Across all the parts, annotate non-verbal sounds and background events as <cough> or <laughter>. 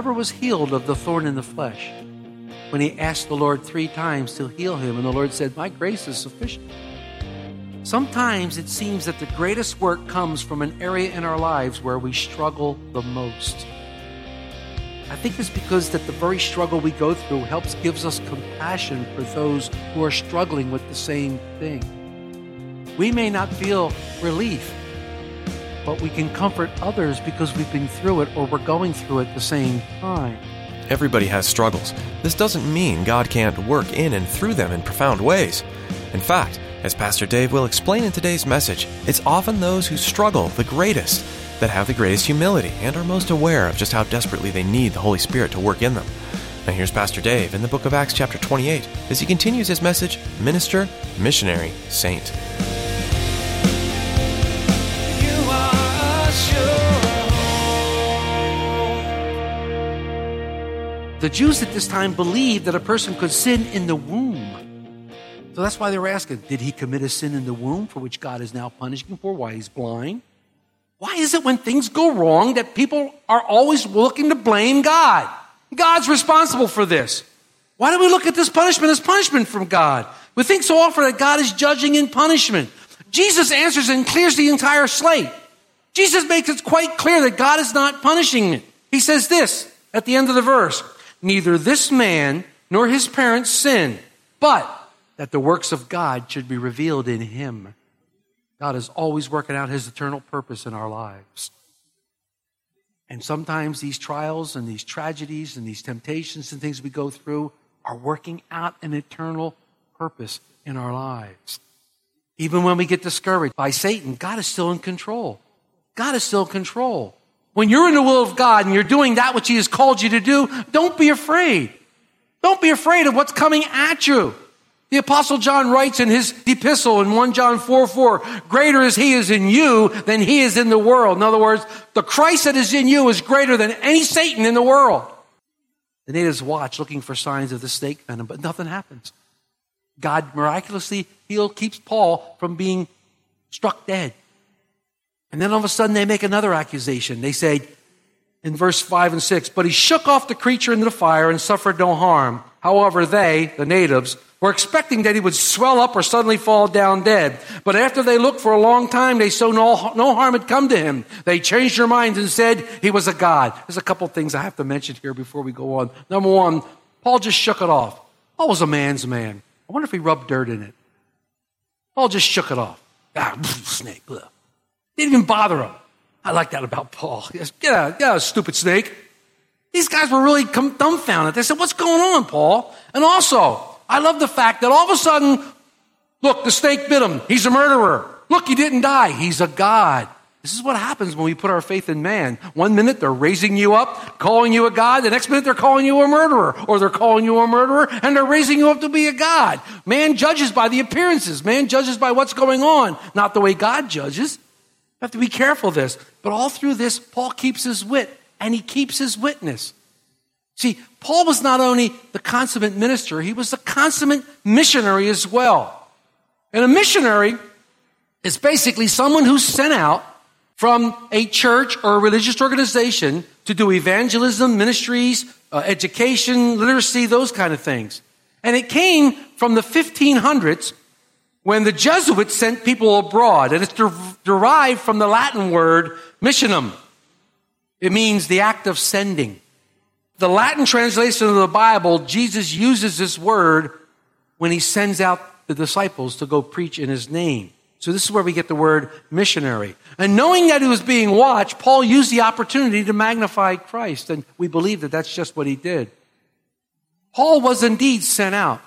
Was healed of the thorn in the flesh. When he asked the Lord three times to heal him, and the Lord said, My grace is sufficient. Sometimes it seems that the greatest work comes from an area in our lives where we struggle the most. I think it's because that the very struggle we go through helps gives us compassion for those who are struggling with the same thing. We may not feel relief, but we can comfort others because we've been through it or we're going through it the same time. Everybody has struggles. This doesn't mean God can't work in and through them in profound ways. In fact, as Pastor Dave will explain in today's message, it's often those who struggle the greatest that have the greatest humility and are most aware of just how desperately they need the Holy Spirit to work in them. Now here's Pastor Dave in the book of Acts chapter 28 as he continues his message, Minister, Missionary, Saint. The Jews at this time believed that a person could sin in the womb. So that's why they were asking, did he commit a sin in the womb for which God is now punishing him for? Why he's blind? Why is it when things go wrong that people are always looking to blame God? God's responsible for this. Why do we look at this punishment as punishment from God? We think so often that God is judging in punishment. Jesus answers and clears the entire slate. Jesus makes it quite clear that God is not punishing it. He says this at the end of the verse Neither this man nor his parents sinned, but that the works of God should be revealed in him. God is always working out his eternal purpose in our lives. And sometimes these trials and these tragedies and these temptations and things we go through are working out an eternal purpose in our lives. Even when we get discouraged by Satan, God is still in control. God is still in control. When you're in the will of God and you're doing that which He has called you to do, don't be afraid. Don't be afraid of what's coming at you. The apostle John writes in his epistle in 1 John 4, 4, greater is he is in you than he is in the world. In other words, the Christ that is in you is greater than any Satan in the world. The natives watch looking for signs of the snake venom, but nothing happens. God miraculously heals, keeps Paul from being struck dead. And then all of a sudden they make another accusation. They say in verse 5 and 6, but he shook off the creature into the fire and suffered no harm. However, they, the natives, were expecting that he would swell up or suddenly fall down dead. But after they looked for a long time, they saw no, no harm had come to him. They changed their minds and said he was a god. There's a couple things I have to mention here before we go on. Number one, Paul just shook it off. Paul was a man's man. I wonder if he rubbed dirt in it. Paul just shook it off. Ah, <laughs> snake. Didn't even bother him. I like that about Paul. Goes, get out, get out, stupid snake. These guys were really dumbfounded. They said, what's going on, Paul? And also, I love the fact that all of a sudden, look, the snake bit him. He's a murderer. Look, he didn't die. He's a God. This is what happens when we put our faith in man. One minute they're raising you up, calling you a God. The next minute they're calling you a murderer. Or they're calling you a murderer and they're raising you up to be a God. Man judges by the appearances. Man judges by what's going on, not the way God judges. Have to be careful of this. But all through this, Paul keeps his wit and he keeps his witness. See, Paul was not only the consummate minister, he was the consummate missionary as well. And a missionary is basically someone who's sent out from a church or a religious organization to do evangelism, ministries, uh, education, literacy, those kind of things. And it came from the 1500s when the Jesuits sent people abroad, and it's der- derived from the Latin word missionum. It means the act of sending. The Latin translation of the Bible, Jesus uses this word when he sends out the disciples to go preach in his name. So this is where we get the word missionary. And knowing that he was being watched, Paul used the opportunity to magnify Christ, and we believe that that's just what he did. Paul was indeed sent out.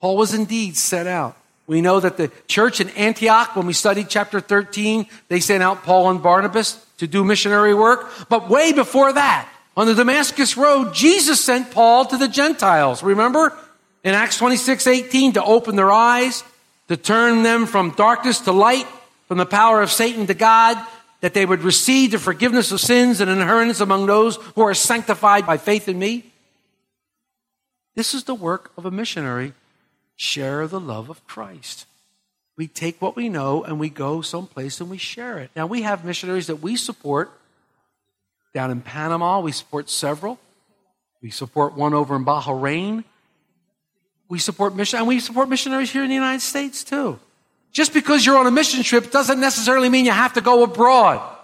Paul was indeed sent out. We know that the church in Antioch, when we studied chapter 13, they sent out Paul and Barnabas to do missionary work. But way before that, on the Damascus Road, Jesus sent Paul to the Gentiles. Remember? In Acts 26, 18, to open their eyes, to turn them from darkness to light, from the power of Satan to God, that they would receive the forgiveness of sins and inheritance among those who are sanctified by faith in me. This is the work of a missionary. Share the love of Christ. We take what we know and we go someplace and we share it. Now, we have missionaries that we support. Down in Panama, we support several. We support one over in Bahrain. We support mission, and we support missionaries here in the United States too. Just because you're on a mission trip doesn't necessarily mean you have to go abroad.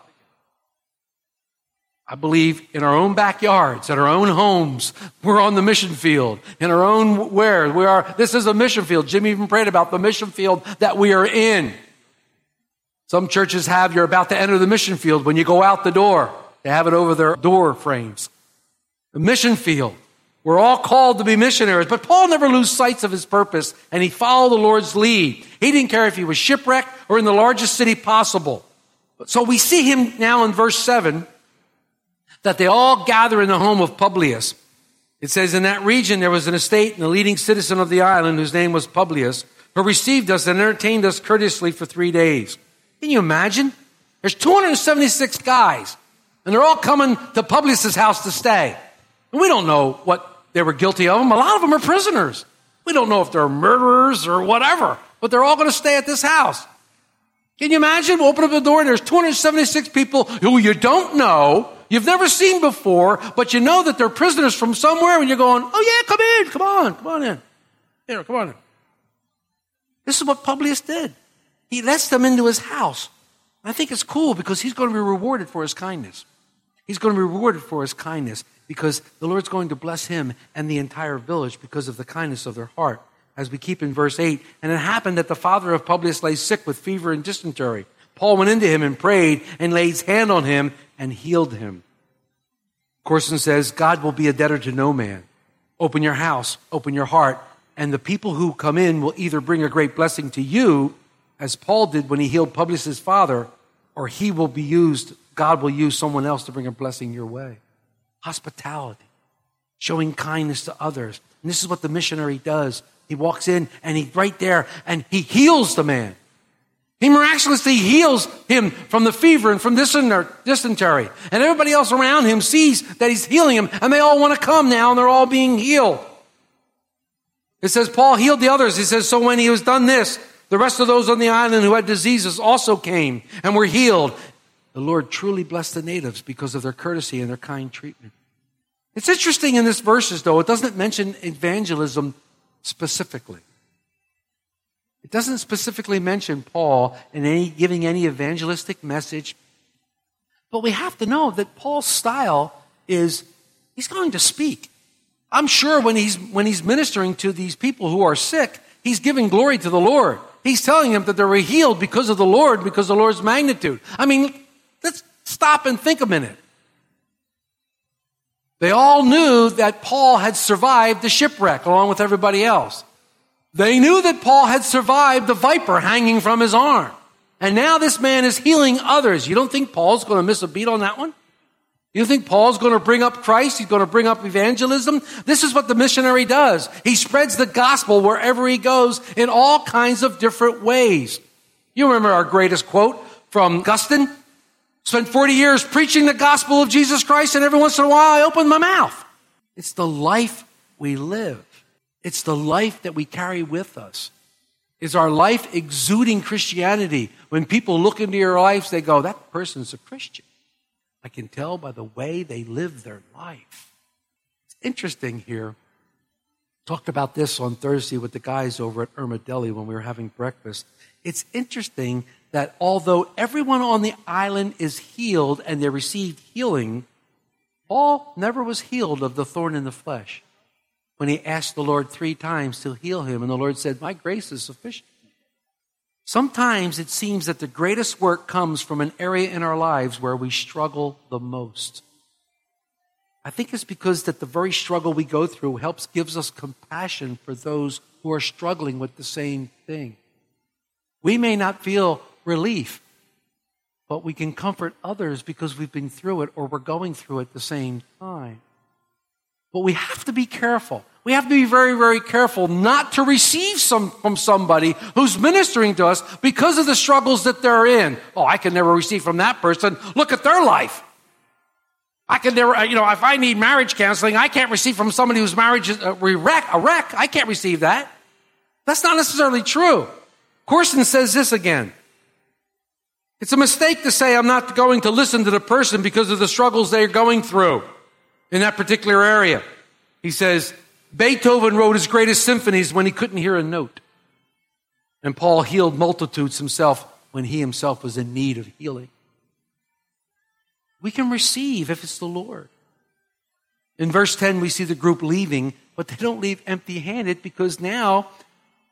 I believe in our own backyards, at our own homes, we're on the mission field. In our own where we are, this is a mission field. Jim even prayed about the mission field that we are in. Some churches have you're about to enter the mission field when you go out the door. They have it over their door frames. The mission field. We're all called to be missionaries, but Paul never lose sight of his purpose and he followed the Lord's lead. He didn't care if he was shipwrecked or in the largest city possible. So we see him now in verse 7 that they all gather in the home of Publius. It says, In that region there was an estate and a leading citizen of the island whose name was Publius, who received us and entertained us courteously for three days. Can you imagine? There's 276 guys, and they're all coming to Publius's house to stay. And we don't know what they were guilty of them. A lot of them are prisoners. We don't know if they're murderers or whatever, but they're all going to stay at this house. Can you imagine? We Open up the door and there's 276 people who you don't know, you've never seen before, but you know that they're prisoners from somewhere and you're going, oh yeah, come in, come on, come on in. Here, come on in. This is what Publius did. He lets them into his house. I think it's cool because he's going to be rewarded for his kindness. He's going to be rewarded for his kindness because the Lord's going to bless him and the entire village because of the kindness of their heart. As we keep in verse 8, and it happened that the father of Publius lay sick with fever and dysentery. Paul went into him and prayed and laid his hand on him and healed him. Courson says, God will be a debtor to no man. Open your house, open your heart, and the people who come in will either bring a great blessing to you, as Paul did when he healed Publius' father, or he will be used, God will use someone else to bring a blessing your way hospitality, showing kindness to others. And this is what the missionary does. He walks in and he's right there and he heals the man. He miraculously heals him from the fever and from dysentery. And everybody else around him sees that he's healing him and they all want to come now and they're all being healed. It says Paul healed the others. He says, so when he was done this, the rest of those on the island who had diseases also came and were healed. The Lord truly blessed the natives because of their courtesy and their kind treatment. It's interesting in this verses, though, it doesn't mention evangelism specifically. It doesn't specifically mention Paul in any giving any evangelistic message. But we have to know that Paul's style is he's going to speak. I'm sure when he's when he's ministering to these people who are sick, he's giving glory to the Lord. He's telling them that they were healed because of the Lord, because of the Lord's magnitude. I mean, Let's stop and think a minute. They all knew that Paul had survived the shipwreck along with everybody else. They knew that Paul had survived the viper hanging from his arm. And now this man is healing others. You don't think Paul's going to miss a beat on that one? You think Paul's going to bring up Christ? He's going to bring up evangelism? This is what the missionary does. He spreads the gospel wherever he goes in all kinds of different ways. You remember our greatest quote from Augustine? Spent 40 years preaching the gospel of Jesus Christ, and every once in a while I open my mouth. It's the life we live. It's the life that we carry with us. Is our life exuding Christianity? When people look into your lives, they go, that person's a Christian. I can tell by the way they live their life. It's interesting here. Talked about this on Thursday with the guys over at Irma Deli when we were having breakfast. It's interesting that although everyone on the island is healed and they received healing, Paul never was healed of the thorn in the flesh. When he asked the Lord three times to heal him, and the Lord said, My grace is sufficient. Sometimes it seems that the greatest work comes from an area in our lives where we struggle the most. I think it's because that the very struggle we go through helps gives us compassion for those who are struggling with the same thing. We may not feel relief, but we can comfort others because we've been through it or we're going through it at the same time. But we have to be careful. We have to be very, very careful not to receive some from somebody who's ministering to us because of the struggles that they're in. Oh, I can never receive from that person. Look at their life. I can never, you know, if I need marriage counseling, I can't receive from somebody whose marriage is a wreck. A wreck. I can't receive that. That's not necessarily true. Courson says this again. It's a mistake to say I'm not going to listen to the person because of the struggles they're going through in that particular area. He says, Beethoven wrote his greatest symphonies when he couldn't hear a note. And Paul healed multitudes himself when he himself was in need of healing. We can receive if it's the Lord. In verse 10, we see the group leaving, but they don't leave empty handed because now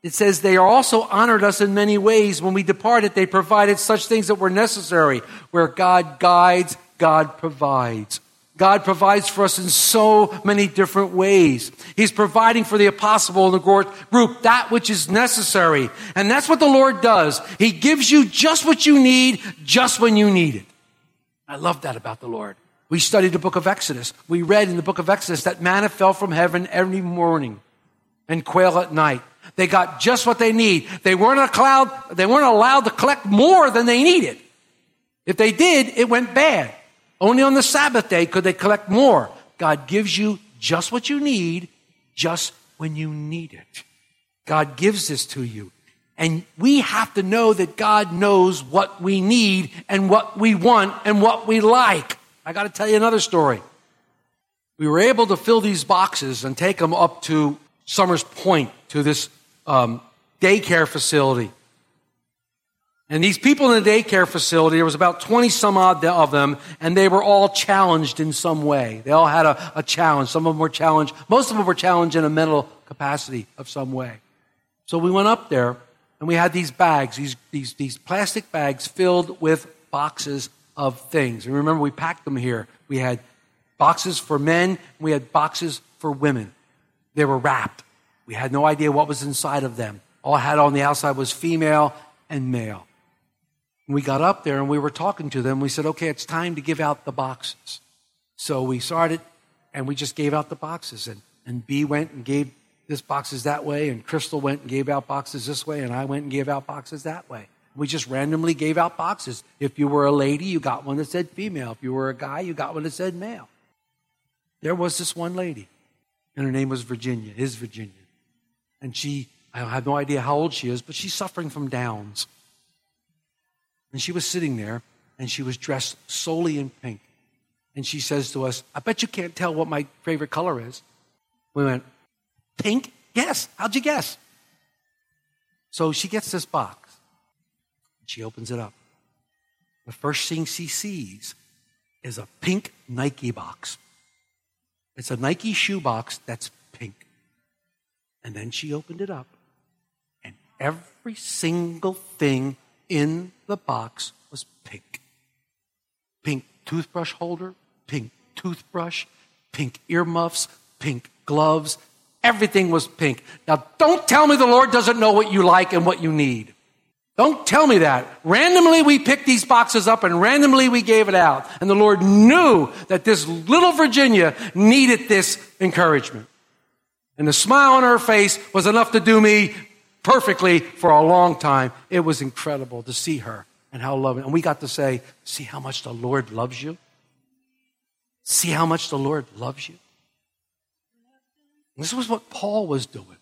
it says they also honored us in many ways. When we departed, they provided such things that were necessary. Where God guides, God provides. God provides for us in so many different ways. He's providing for the apostle and the group that which is necessary. And that's what the Lord does. He gives you just what you need, just when you need it. I love that about the Lord. We studied the book of Exodus. We read in the book of Exodus that manna fell from heaven every morning and quail at night. They got just what they need. They weren't allowed, they weren't allowed to collect more than they needed. If they did, it went bad. Only on the Sabbath day could they collect more. God gives you just what you need, just when you need it. God gives this to you. And we have to know that God knows what we need and what we want and what we like. I got to tell you another story. We were able to fill these boxes and take them up to Somers Point to this um, daycare facility. And these people in the daycare facility, there was about 20 some odd of them, and they were all challenged in some way. They all had a, a challenge. Some of them were challenged. Most of them were challenged in a mental capacity of some way. So we went up there, and we had these bags, these, these, these plastic bags filled with boxes of things. And remember, we packed them here. We had boxes for men, we had boxes for women. They were wrapped. We had no idea what was inside of them. All I had on the outside was female and male. We got up there and we were talking to them. We said, okay, it's time to give out the boxes. So we started and we just gave out the boxes. And, and B went and gave this boxes that way, and Crystal went and gave out boxes this way, and I went and gave out boxes that way. We just randomly gave out boxes. If you were a lady, you got one that said female. If you were a guy, you got one that said male. There was this one lady, and her name was Virginia, is Virginia. And she, I have no idea how old she is, but she's suffering from Downs. And she was sitting there and she was dressed solely in pink. And she says to us, I bet you can't tell what my favorite color is. We went, Pink? Yes. How'd you guess? So she gets this box. She opens it up. The first thing she sees is a pink Nike box. It's a Nike shoe box that's pink. And then she opened it up, and every single thing in the box was pink. Pink toothbrush holder, pink toothbrush, pink earmuffs, pink gloves. Everything was pink. Now, don't tell me the Lord doesn't know what you like and what you need. Don't tell me that. Randomly, we picked these boxes up and randomly we gave it out. And the Lord knew that this little Virginia needed this encouragement. And the smile on her face was enough to do me perfectly for a long time. It was incredible to see her and how loving. And we got to say, see how much the Lord loves you? See how much the Lord loves you? This was what Paul was doing.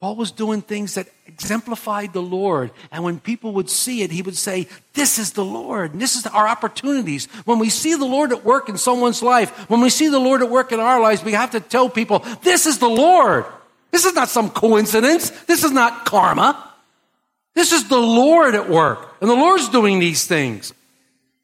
Paul was doing things that exemplified the Lord. And when people would see it, he would say, This is the Lord. And this is our opportunities. When we see the Lord at work in someone's life, when we see the Lord at work in our lives, we have to tell people, This is the Lord. This is not some coincidence. This is not karma. This is the Lord at work. And the Lord's doing these things.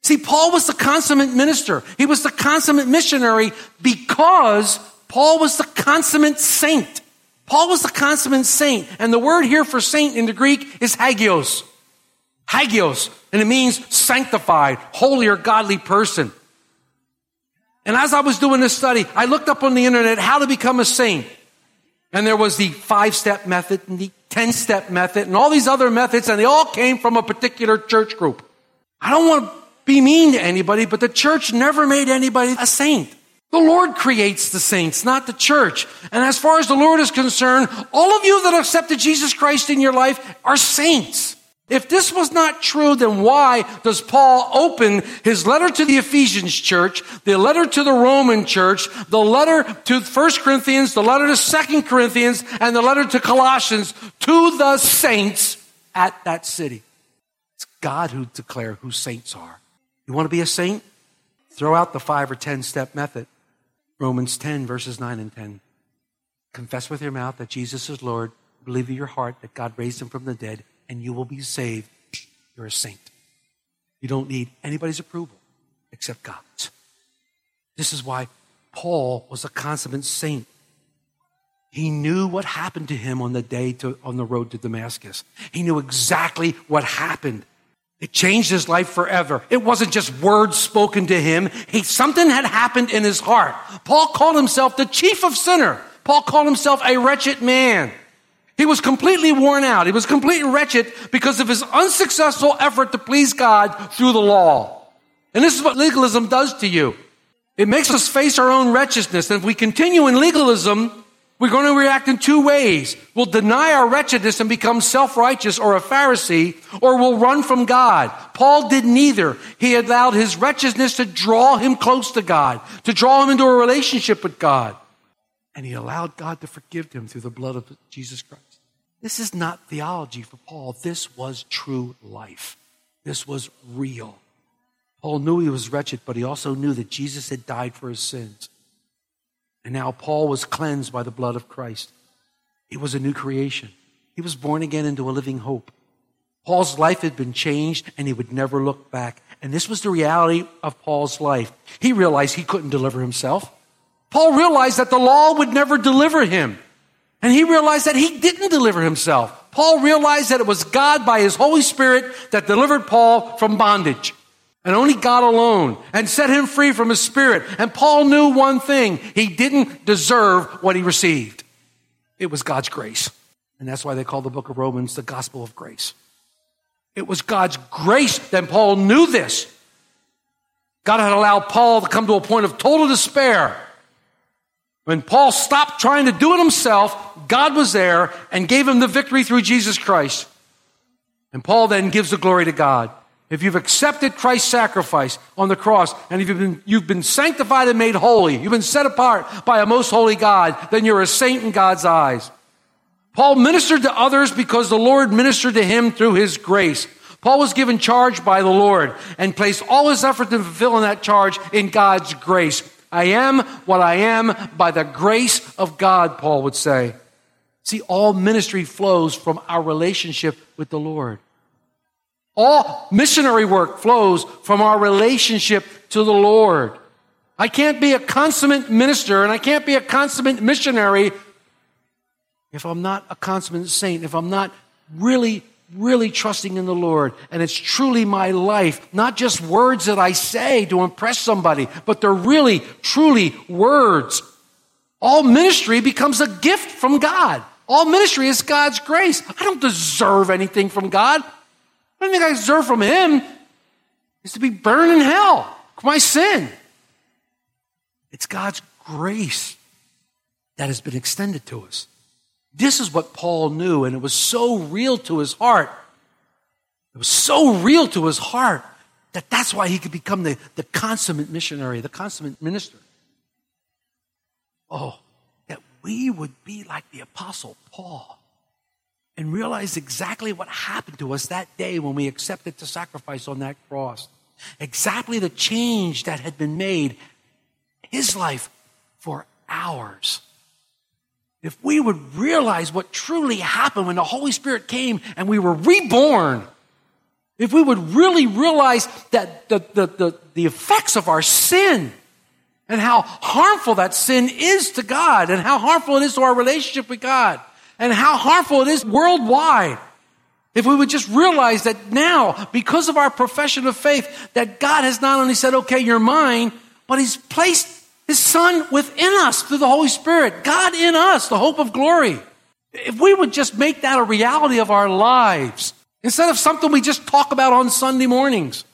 See, Paul was the consummate minister. He was the consummate missionary because Paul was the consummate saint. Paul was the consummate saint. And the word here for saint in the Greek is hagios. Hagios. And it means sanctified, holy or godly person. And as I was doing this study, I looked up on the internet how to become a saint. And there was the five step method and the 10 step method and all these other methods, and they all came from a particular church group. I don't want to be mean to anybody, but the church never made anybody a saint. The Lord creates the saints, not the church. And as far as the Lord is concerned, all of you that accepted Jesus Christ in your life are saints. If this was not true, then why does Paul open his letter to the Ephesians church, the letter to the Roman church, the letter to 1 Corinthians, the letter to 2 Corinthians, and the letter to Colossians to the saints at that city? It's God who declares who saints are. You want to be a saint? Throw out the five or ten step method. Romans 10, verses 9 and 10. Confess with your mouth that Jesus is Lord, believe in your heart that God raised him from the dead, and you will be saved. You're a saint. You don't need anybody's approval except God's. This is why Paul was a consummate saint. He knew what happened to him on the day to, on the road to Damascus. He knew exactly what happened. It changed his life forever. It wasn't just words spoken to him. He, something had happened in his heart. Paul called himself the chief of sinner. Paul called himself a wretched man. He was completely worn out. He was completely wretched because of his unsuccessful effort to please God through the law. And this is what legalism does to you. It makes us face our own wretchedness. And if we continue in legalism, we're going to react in two ways. We'll deny our wretchedness and become self-righteous or a Pharisee, or we'll run from God. Paul did neither. He allowed his wretchedness to draw him close to God, to draw him into a relationship with God. And he allowed God to forgive him through the blood of Jesus Christ. This is not theology for Paul. This was true life. This was real. Paul knew he was wretched, but he also knew that Jesus had died for his sins. And now Paul was cleansed by the blood of Christ. He was a new creation. He was born again into a living hope. Paul's life had been changed and he would never look back. And this was the reality of Paul's life. He realized he couldn't deliver himself. Paul realized that the law would never deliver him. And he realized that he didn't deliver himself. Paul realized that it was God by his Holy Spirit that delivered Paul from bondage. And only God alone. And set him free from his spirit. And Paul knew one thing. He didn't deserve what he received. It was God's grace. And that's why they call the book of Romans the gospel of grace. It was God's grace. Then Paul knew this. God had allowed Paul to come to a point of total despair. When Paul stopped trying to do it himself, God was there and gave him the victory through Jesus Christ. And Paul then gives the glory to God. If you've accepted Christ's sacrifice on the cross and if you've been, you've been sanctified and made holy, you've been set apart by a most holy God, then you're a saint in God's eyes. Paul ministered to others because the Lord ministered to him through his grace. Paul was given charge by the Lord and placed all his effort to fulfill that charge in God's grace. I am what I am by the grace of God, Paul would say. See, all ministry flows from our relationship with the Lord. All missionary work flows from our relationship to the Lord. I can't be a consummate minister and I can't be a consummate missionary if I'm not a consummate saint, if I'm not really, really trusting in the Lord and it's truly my life, not just words that I say to impress somebody, but they're really, truly words. All ministry becomes a gift from God. All ministry is God's grace. I don't deserve anything from God. The only thing I deserve from him is to be burned in hell for my sin. It's God's grace that has been extended to us. This is what Paul knew, and it was so real to his heart. It was so real to his heart that that's why he could become the, the consummate missionary, the consummate minister. Oh, that we would be like the Apostle Paul and realize exactly what happened to us that day when we accepted the sacrifice on that cross. Exactly the change that had been made, his life for ours. If we would realize what truly happened when the Holy Spirit came and we were reborn, if we would really realize that the, the, the, the effects of our sin and how harmful that sin is to God and how harmful it is to our relationship with God, and how harmful it is worldwide. If we would just realize that now, because of our profession of faith, that God has not only said, okay, you're mine, but He's placed His Son within us through the Holy Spirit. God in us, the hope of glory. If we would just make that a reality of our lives, instead of something we just talk about on Sunday mornings,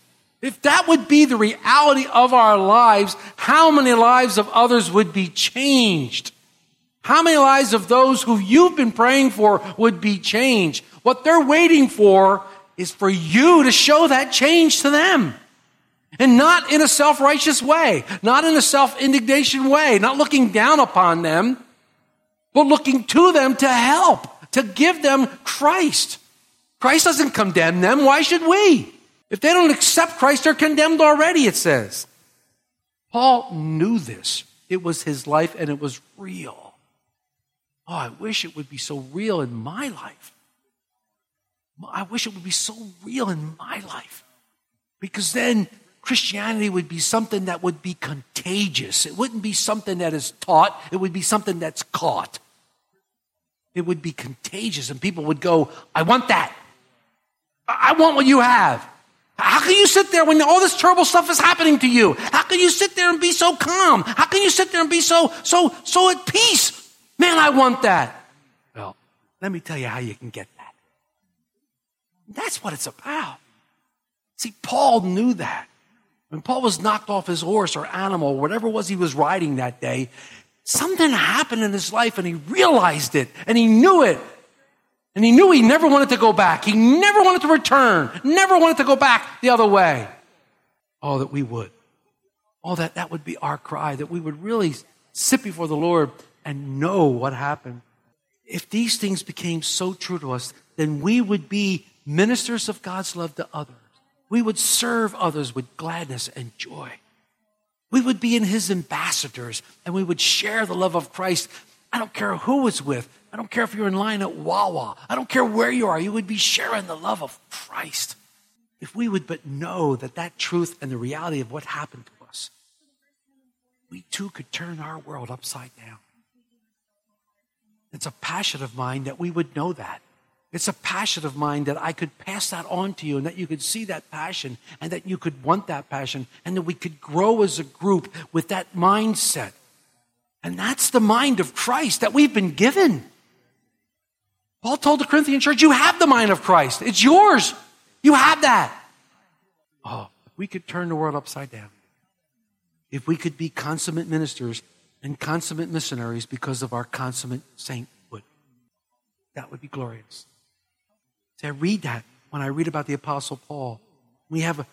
if that would be the reality of our lives, how many lives of others would be changed? How many lives of those who you've been praying for would be changed? What they're waiting for is for you to show that change to them. And not in a self-righteous way, not in a self-indignation way, not looking down upon them, but looking to them to help, to give them Christ. Christ doesn't condemn them. Why should we? If they don't accept Christ, they're condemned already, it says. Paul knew this. It was his life and it was real. Oh, I wish it would be so real in my life. I wish it would be so real in my life. Because then Christianity would be something that would be contagious. It wouldn't be something that is taught, it would be something that's caught. It would be contagious, and people would go, I want that. I want what you have. How can you sit there when all this terrible stuff is happening to you? How can you sit there and be so calm? How can you sit there and be so, so, so at peace? Man, I want that. Well, let me tell you how you can get that. That's what it's about. See, Paul knew that. When Paul was knocked off his horse or animal, whatever it was he was riding that day, something happened in his life and he realized it and he knew it. And he knew he never wanted to go back. He never wanted to return, never wanted to go back the other way. Oh, that we would. Oh, that that would be our cry, that we would really sit before the Lord and know what happened. If these things became so true to us, then we would be ministers of God's love to others. We would serve others with gladness and joy. We would be in his ambassadors and we would share the love of Christ. I don't care who it's with. I don't care if you're in line at Wawa. I don't care where you are. You would be sharing the love of Christ. If we would but know that that truth and the reality of what happened to us, we too could turn our world upside down. It's a passion of mine that we would know that. It's a passion of mine that I could pass that on to you and that you could see that passion and that you could want that passion and that we could grow as a group with that mindset. And that's the mind of Christ that we've been given. Paul told the Corinthian church, you have the mind of Christ. It's yours. You have that. Oh, we could turn the world upside down. If we could be consummate ministers and consummate missionaries because of our consummate sainthood, that would be glorious. See, I read that when I read about the Apostle Paul. We have a,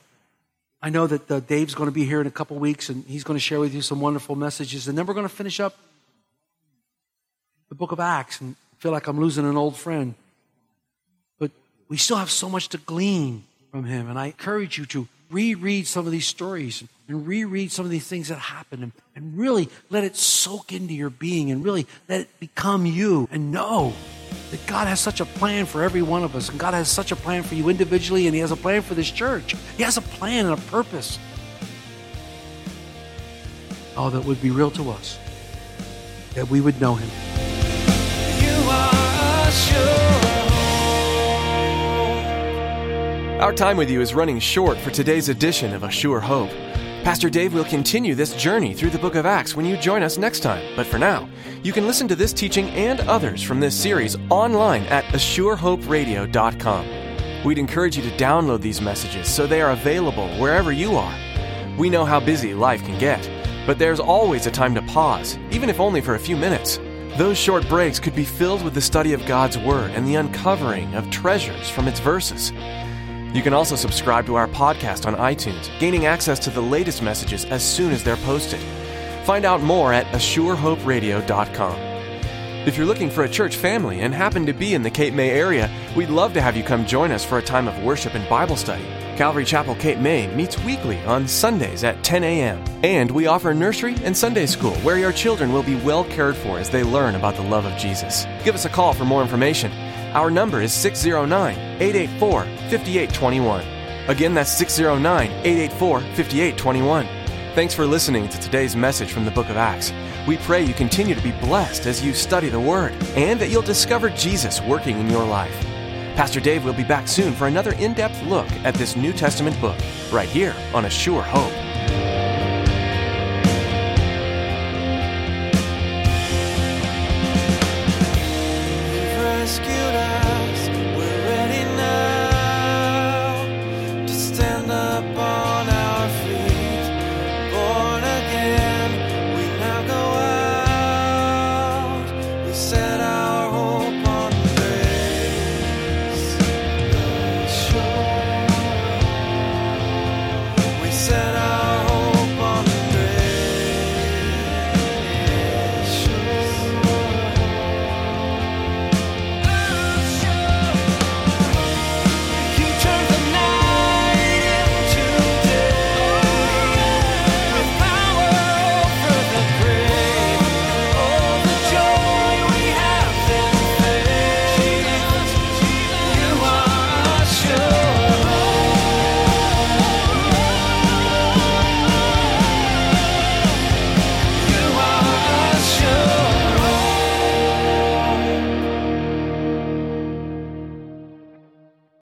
I know that uh, Dave's going to be here in a couple weeks and he's going to share with you some wonderful messages. And then we're going to finish up the book of Acts and feel like I'm losing an old friend. But we still have so much to glean from him. And I encourage you to reread some of these stories and reread some of these things that happened and, and really let it soak into your being and really let it become you and know that God has such a plan for every one of us and God has such a plan for you individually and He has a plan for this church. He has a plan and a purpose. Oh, that would be real to us, that we would know Him. You are sure. Our time with you is running short for today's edition of A Sure Hope. Pastor Dave will continue this journey through the book of Acts when you join us next time. But for now, you can listen to this teaching and others from this series online at ASureHoperadio.com. We'd encourage you to download these messages so they are available wherever you are. We know how busy life can get, but there's always a time to pause, even if only for a few minutes. Those short breaks could be filled with the study of God's Word and the uncovering of treasures from its verses. You can also subscribe to our podcast on iTunes, gaining access to the latest messages as soon as they're posted. Find out more at ASureHoperadio.com. If you're looking for a church family and happen to be in the Cape May area, we'd love to have you come join us for a time of worship and Bible study. Calvary Chapel Cape May meets weekly on Sundays at 10 a.m. And we offer nursery and Sunday school where your children will be well cared for as they learn about the love of Jesus. Give us a call for more information. Our number is 609 884 5821. Again, that's 609 884 5821. Thanks for listening to today's message from the book of Acts. We pray you continue to be blessed as you study the Word and that you'll discover Jesus working in your life. Pastor Dave will be back soon for another in depth look at this New Testament book, right here on A Sure Hope.